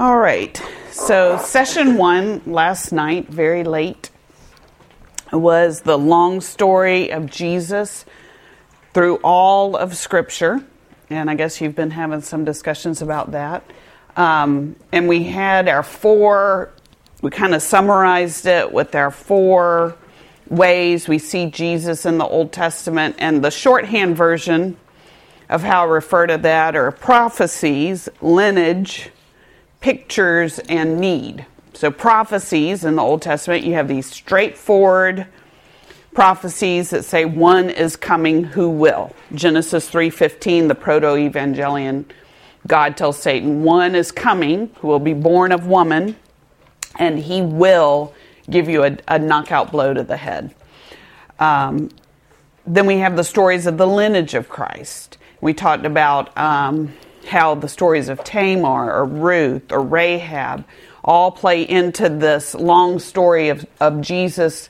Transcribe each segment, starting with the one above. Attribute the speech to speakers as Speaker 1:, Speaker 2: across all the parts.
Speaker 1: All right. So, session one last night, very late, was the long story of Jesus through all of Scripture. And I guess you've been having some discussions about that. Um, and we had our four, we kind of summarized it with our four ways we see Jesus in the Old Testament. And the shorthand version of how I refer to that are prophecies, lineage, pictures, and need. So, prophecies in the Old Testament, you have these straightforward prophecies that say one is coming who will. Genesis 3:15, the proto-evangelion, God tells Satan, one is coming who will be born of woman and he will give you a, a knockout blow to the head. Um, then we have the stories of the lineage of Christ. We talked about um, how the stories of Tamar or Ruth or Rahab all play into this long story of, of Jesus.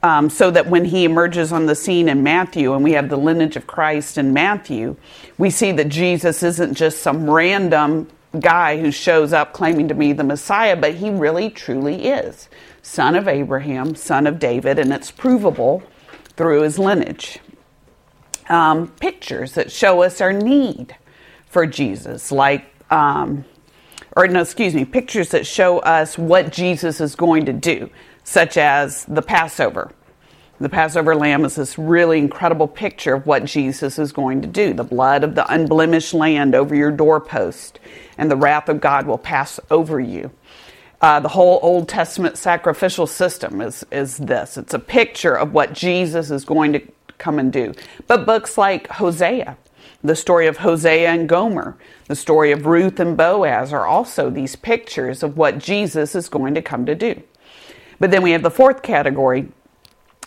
Speaker 1: Um, so that when he emerges on the scene in Matthew and we have the lineage of Christ in Matthew, we see that Jesus isn't just some random guy who shows up claiming to be the Messiah, but he really truly is son of Abraham, son of David, and it's provable through his lineage. Um, pictures that show us our need for Jesus, like, um, or no, excuse me, pictures that show us what Jesus is going to do, such as the Passover. The Passover lamb is this really incredible picture of what Jesus is going to do. The blood of the unblemished land over your doorpost, and the wrath of God will pass over you. Uh, the whole Old Testament sacrificial system is, is this it's a picture of what Jesus is going to come and do. But books like Hosea, the story of Hosea and Gomer, the story of Ruth and Boaz are also these pictures of what Jesus is going to come to do. But then we have the fourth category,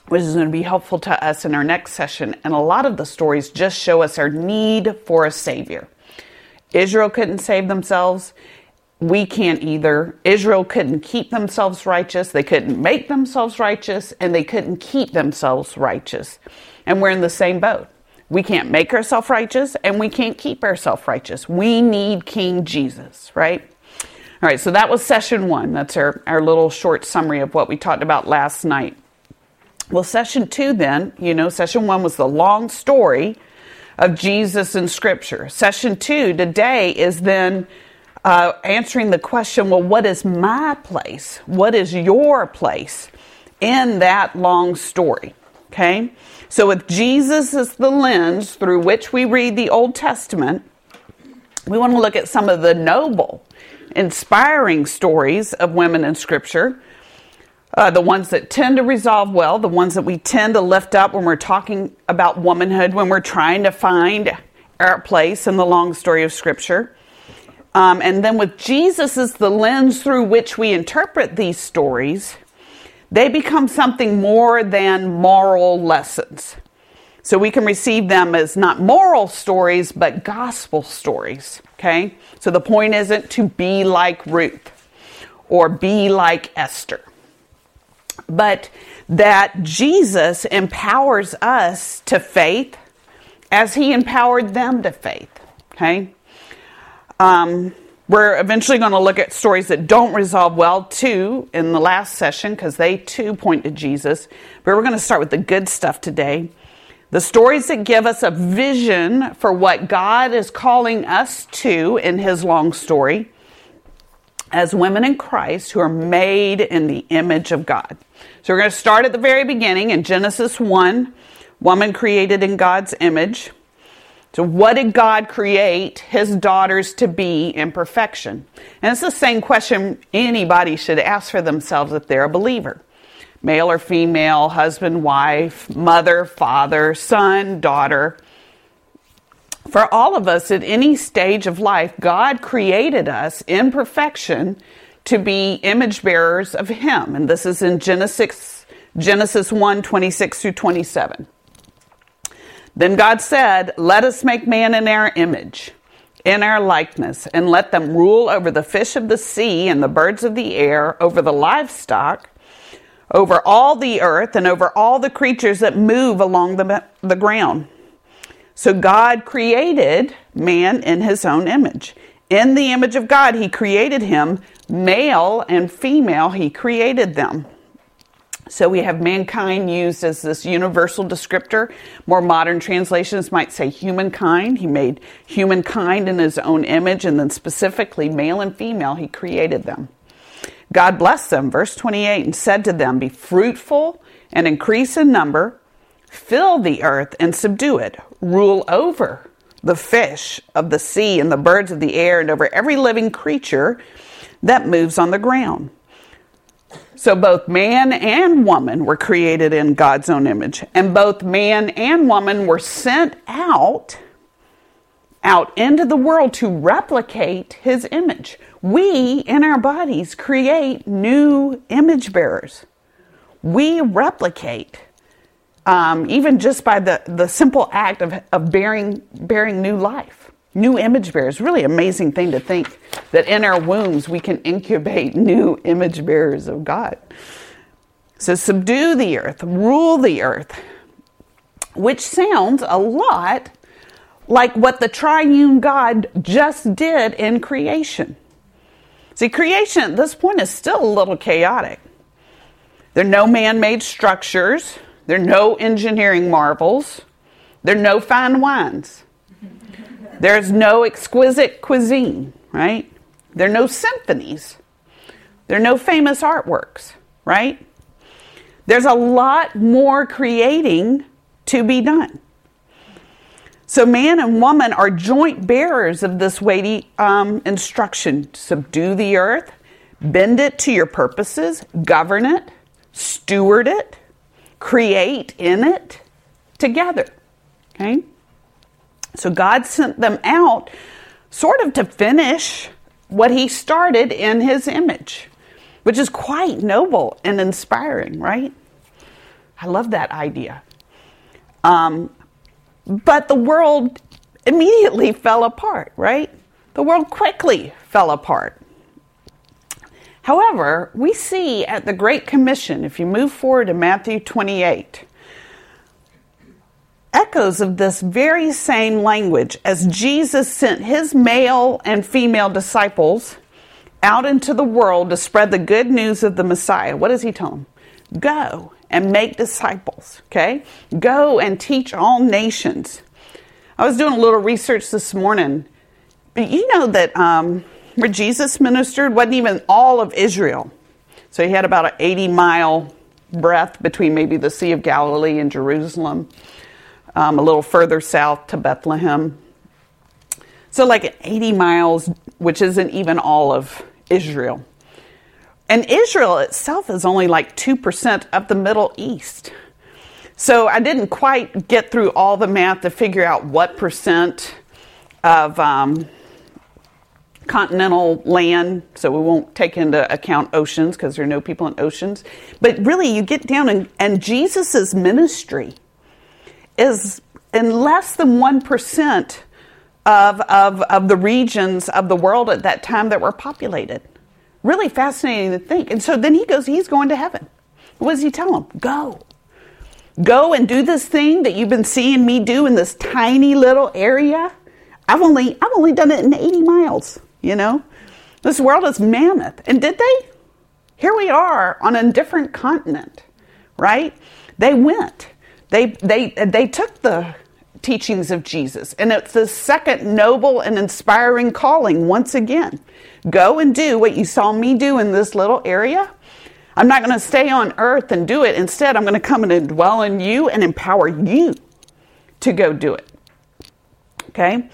Speaker 1: which is going to be helpful to us in our next session. And a lot of the stories just show us our need for a Savior. Israel couldn't save themselves. We can't either. Israel couldn't keep themselves righteous. They couldn't make themselves righteous, and they couldn't keep themselves righteous. And we're in the same boat. We can't make ourselves righteous and we can't keep ourselves righteous. We need King Jesus, right? All right, so that was session one. That's our, our little short summary of what we talked about last night. Well, session two, then, you know, session one was the long story of Jesus in Scripture. Session two today is then uh, answering the question well, what is my place? What is your place in that long story? Okay? So, if Jesus is the lens through which we read the Old Testament, we want to look at some of the noble, inspiring stories of women in Scripture. Uh, the ones that tend to resolve well, the ones that we tend to lift up when we're talking about womanhood, when we're trying to find our place in the long story of Scripture. Um, and then with Jesus as the lens through which we interpret these stories, they become something more than moral lessons. So we can receive them as not moral stories, but gospel stories. Okay? So the point isn't to be like Ruth or be like Esther, but that Jesus empowers us to faith as he empowered them to faith. Okay? Um, we're eventually going to look at stories that don't resolve well too in the last session because they too point to Jesus. But we're going to start with the good stuff today. The stories that give us a vision for what God is calling us to in His long story as women in Christ who are made in the image of God. So we're going to start at the very beginning in Genesis 1, woman created in God's image. So, what did God create his daughters to be in perfection? And it's the same question anybody should ask for themselves if they're a believer male or female, husband, wife, mother, father, son, daughter. For all of us at any stage of life, God created us in perfection to be image bearers of Him. And this is in Genesis, Genesis 1 26 through 27. Then God said, Let us make man in our image, in our likeness, and let them rule over the fish of the sea and the birds of the air, over the livestock, over all the earth, and over all the creatures that move along the, the ground. So God created man in his own image. In the image of God, he created him. Male and female, he created them. So we have mankind used as this universal descriptor. More modern translations might say humankind. He made humankind in his own image, and then specifically male and female, he created them. God blessed them, verse 28, and said to them, Be fruitful and increase in number, fill the earth and subdue it, rule over the fish of the sea and the birds of the air, and over every living creature that moves on the ground. So both man and woman were created in God's own image, and both man and woman were sent out out into the world to replicate his image. We in our bodies create new image bearers. We replicate um, even just by the, the simple act of, of bearing, bearing new life new image bearers. Really amazing thing to think that in our wombs we can incubate new image bearers of God. So subdue the earth, rule the earth, which sounds a lot like what the triune God just did in creation. See, creation at this point is still a little chaotic. There are no man made structures, there are no engineering marvels, there are no fine wines. There's no exquisite cuisine, right? There are no symphonies. There are no famous artworks, right? There's a lot more creating to be done. So, man and woman are joint bearers of this weighty um, instruction subdue the earth, bend it to your purposes, govern it, steward it, create in it together. Okay? So God sent them out sort of to finish what he started in his image, which is quite noble and inspiring, right? I love that idea. Um, but the world immediately fell apart, right? The world quickly fell apart. However, we see at the Great Commission, if you move forward to Matthew 28, echoes of this very same language as Jesus sent his male and female disciples out into the world to spread the good news of the Messiah. What does he tell them? Go and make disciples, okay? Go and teach all nations. I was doing a little research this morning, but you know that um, where Jesus ministered wasn't even all of Israel. So he had about an 80 mile breadth between maybe the Sea of Galilee and Jerusalem um, a little further south to Bethlehem. So, like 80 miles, which isn't even all of Israel. And Israel itself is only like 2% of the Middle East. So, I didn't quite get through all the math to figure out what percent of um, continental land, so we won't take into account oceans because there are no people in oceans. But really, you get down and, and Jesus' ministry is in less than 1% of, of, of the regions of the world at that time that were populated. Really fascinating to think. And so then he goes, he's going to heaven. What does he tell him? Go. Go and do this thing that you've been seeing me do in this tiny little area. I've only I've only done it in 80 miles, you know? This world is mammoth. And did they? Here we are on a different continent, right? They went. They, they, they took the teachings of Jesus, and it's the second noble and inspiring calling once again. Go and do what you saw me do in this little area. I'm not going to stay on earth and do it. Instead, I'm going to come and dwell in you and empower you to go do it. Okay?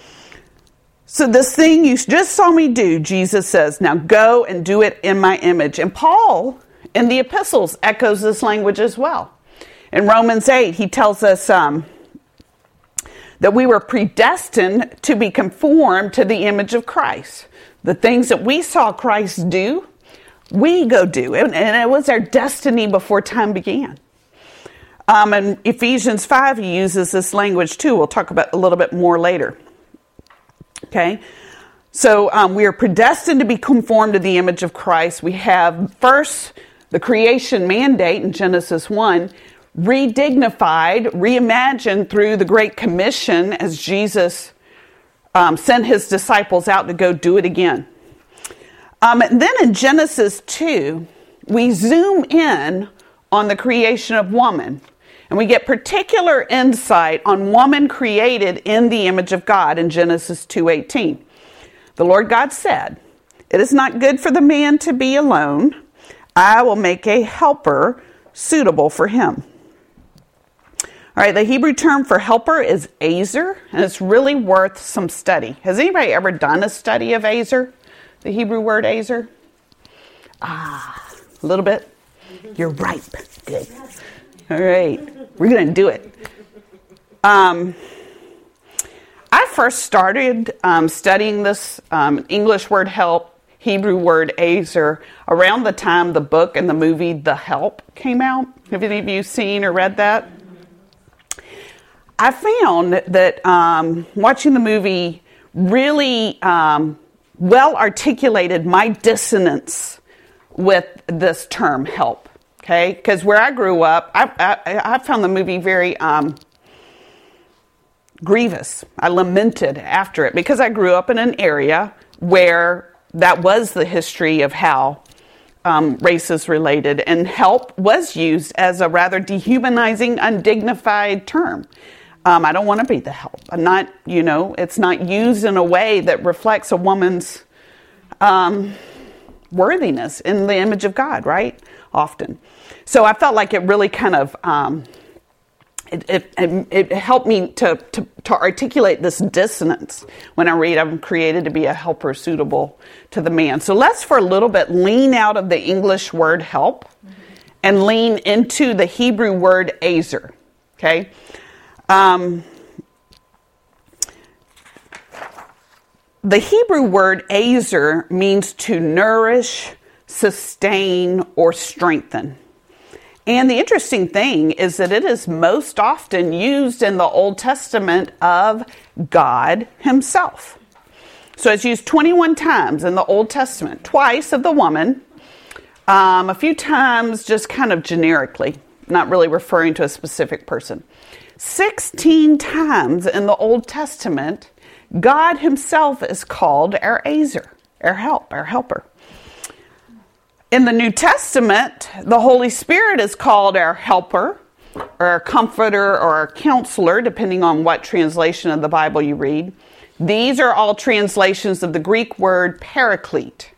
Speaker 1: So, this thing you just saw me do, Jesus says, now go and do it in my image. And Paul in the epistles echoes this language as well. In Romans 8, he tells us um, that we were predestined to be conformed to the image of Christ. The things that we saw Christ do, we go do. And, it was our destiny before time began. Um, in Ephesians 5, he uses this language too. We'll talk about a little bit more later. Okay? So um, we are predestined to be conformed to the image of Christ. We have first the creation mandate in Genesis 1 redignified, reimagined through the Great Commission as Jesus um, sent his disciples out to go do it again. Um, then in Genesis 2, we zoom in on the creation of woman. And we get particular insight on woman created in the image of God in Genesis 2:18. The Lord God said, "It is not good for the man to be alone. I will make a helper suitable for him." All right, the Hebrew term for helper is azer, and it's really worth some study. Has anybody ever done a study of azer? The Hebrew word azer? Ah, a little bit? You're ripe. Good. All right, we're going to do it. Um, I first started um, studying this um, English word help, Hebrew word azer, around the time the book and the movie The Help came out. Have any of you seen or read that? I found that um, watching the movie really um, well articulated my dissonance with this term help. Okay, because where I grew up, I, I, I found the movie very um, grievous. I lamented after it because I grew up in an area where that was the history of how um, race is related, and help was used as a rather dehumanizing, undignified term. Um, I don't want to be the help. I'm not, you know, it's not used in a way that reflects a woman's um, worthiness in the image of God, right? Often. So I felt like it really kind of. Um, it, it, it, helped me to, to, to, articulate this dissonance when I read I'm created to be a helper suitable to the man. So let's for a little bit lean out of the English word help and lean into the Hebrew word azer. Okay? Um, the Hebrew word azer means to nourish, sustain, or strengthen. And the interesting thing is that it is most often used in the Old Testament of God Himself. So it's used 21 times in the Old Testament, twice of the woman, um, a few times just kind of generically, not really referring to a specific person. 16 times in the Old Testament, God Himself is called our Azer, our help, our helper. In the New Testament, the Holy Spirit is called our helper, or our comforter, or our counselor, depending on what translation of the Bible you read. These are all translations of the Greek word paraclete,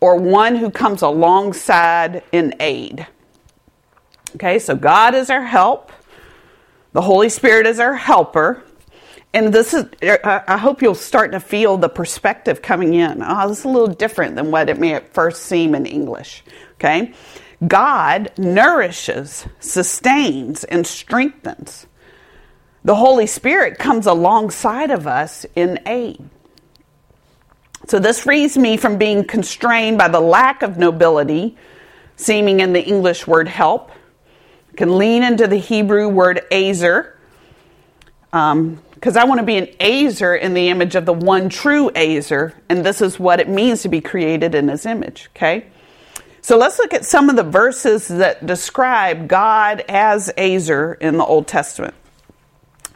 Speaker 1: or one who comes alongside in aid. Okay, so God is our help. The Holy Spirit is our helper. And this is, I hope you'll start to feel the perspective coming in. Oh, this is a little different than what it may at first seem in English. Okay? God nourishes, sustains, and strengthens. The Holy Spirit comes alongside of us in aid. So this frees me from being constrained by the lack of nobility seeming in the English word help can lean into the Hebrew word azer, because um, I want to be an azer in the image of the one true azer, and this is what it means to be created in his image, okay? So let's look at some of the verses that describe God as azer in the Old Testament.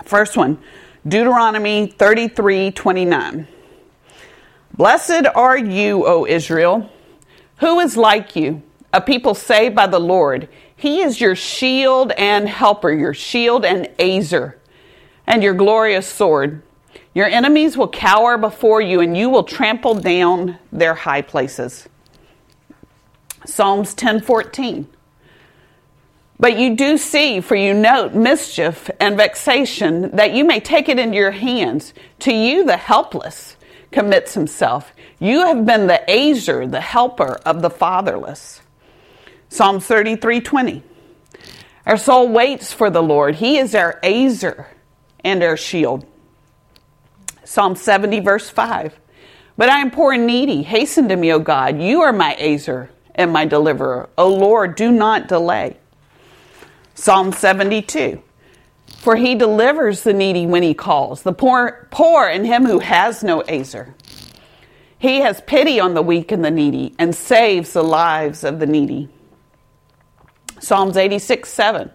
Speaker 1: First one, Deuteronomy 33 29. Blessed are you, O Israel. Who is like you? A people saved by the Lord. He is your shield and helper, your shield and azer, and your glorious sword. Your enemies will cower before you, and you will trample down their high places. Psalms 10:14. But you do see, for you note mischief and vexation, that you may take it into your hands. To you, the helpless commits himself. You have been the azer, the helper of the fatherless. Psalm 33 20. Our soul waits for the Lord. He is our azer and our shield. Psalm 70, verse 5. But I am poor and needy. Hasten to me, O God. You are my azer and my deliverer. O Lord, do not delay. Psalm 72. For he delivers the needy when he calls, the poor, poor and him who has no azer. He has pity on the weak and the needy and saves the lives of the needy. Psalms 86, 7,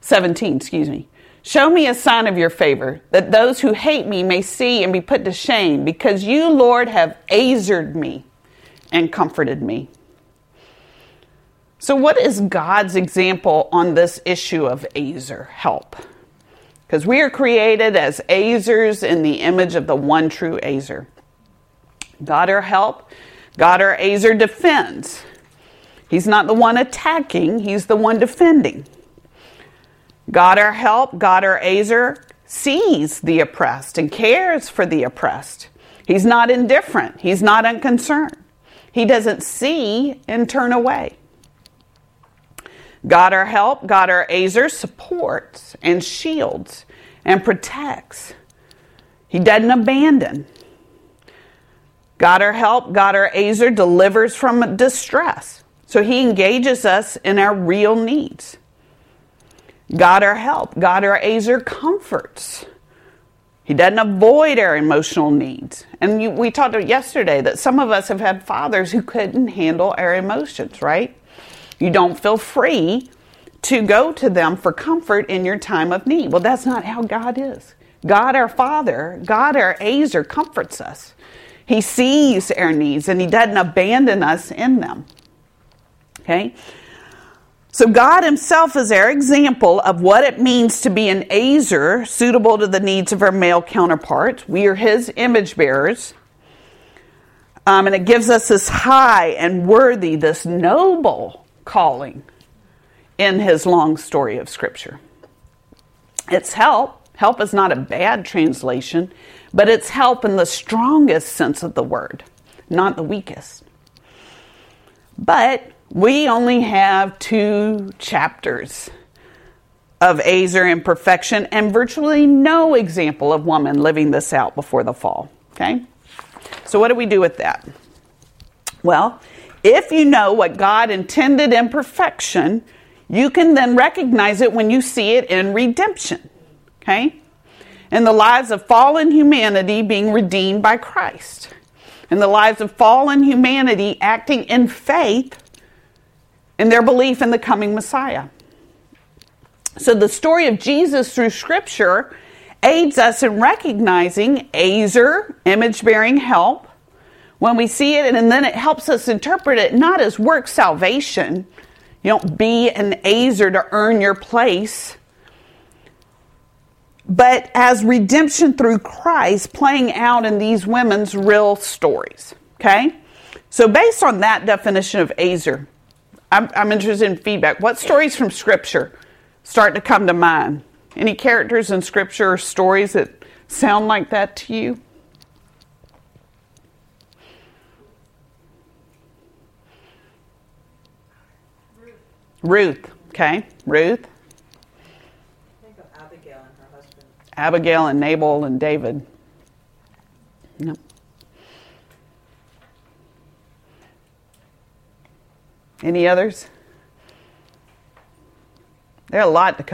Speaker 1: 17, excuse me. Show me a sign of your favor, that those who hate me may see and be put to shame, because you, Lord, have azered me and comforted me. So, what is God's example on this issue of azer, help? Because we are created as azers in the image of the one true azer. God our help, God our azer defends. He's not the one attacking, he's the one defending. God our help, God our azer, sees the oppressed and cares for the oppressed. He's not indifferent, he's not unconcerned. He doesn't see and turn away. God our help, God our azer supports and shields and protects. He doesn't abandon. God our help, God our azer delivers from distress. So he engages us in our real needs. God our help, God our azer comforts. He doesn't avoid our emotional needs. And you, we talked yesterday that some of us have had fathers who couldn't handle our emotions, right? You don't feel free to go to them for comfort in your time of need. Well, that's not how God is. God our Father, God our azer comforts us. He sees our needs and He doesn't abandon us in them. Okay? So, God Himself is our example of what it means to be an azer suitable to the needs of our male counterparts. We are His image bearers. Um, and it gives us this high and worthy, this noble calling in His long story of Scripture. It's help. Help is not a bad translation, but it's help in the strongest sense of the word, not the weakest. But we only have two chapters of Azer imperfection and virtually no example of woman living this out before the fall. Okay? So, what do we do with that? Well, if you know what God intended in perfection, you can then recognize it when you see it in redemption. Okay? In the lives of fallen humanity being redeemed by Christ. In the lives of fallen humanity acting in faith in their belief in the coming Messiah. So the story of Jesus through Scripture aids us in recognizing Azer, image bearing help, when we see it, and then it helps us interpret it not as work salvation. You don't be an Azer to earn your place, but as redemption through Christ playing out in these women's real stories. Okay? So, based on that definition of Azer, I'm, I'm interested in feedback. What stories from Scripture start to come to mind? Any characters in Scripture or stories that sound like that to you? Ruth. Ruth. Okay. Ruth.
Speaker 2: Think of Abigail and her husband.
Speaker 1: Abigail and Nabal and David. Yep. Any others? There are a lot to come.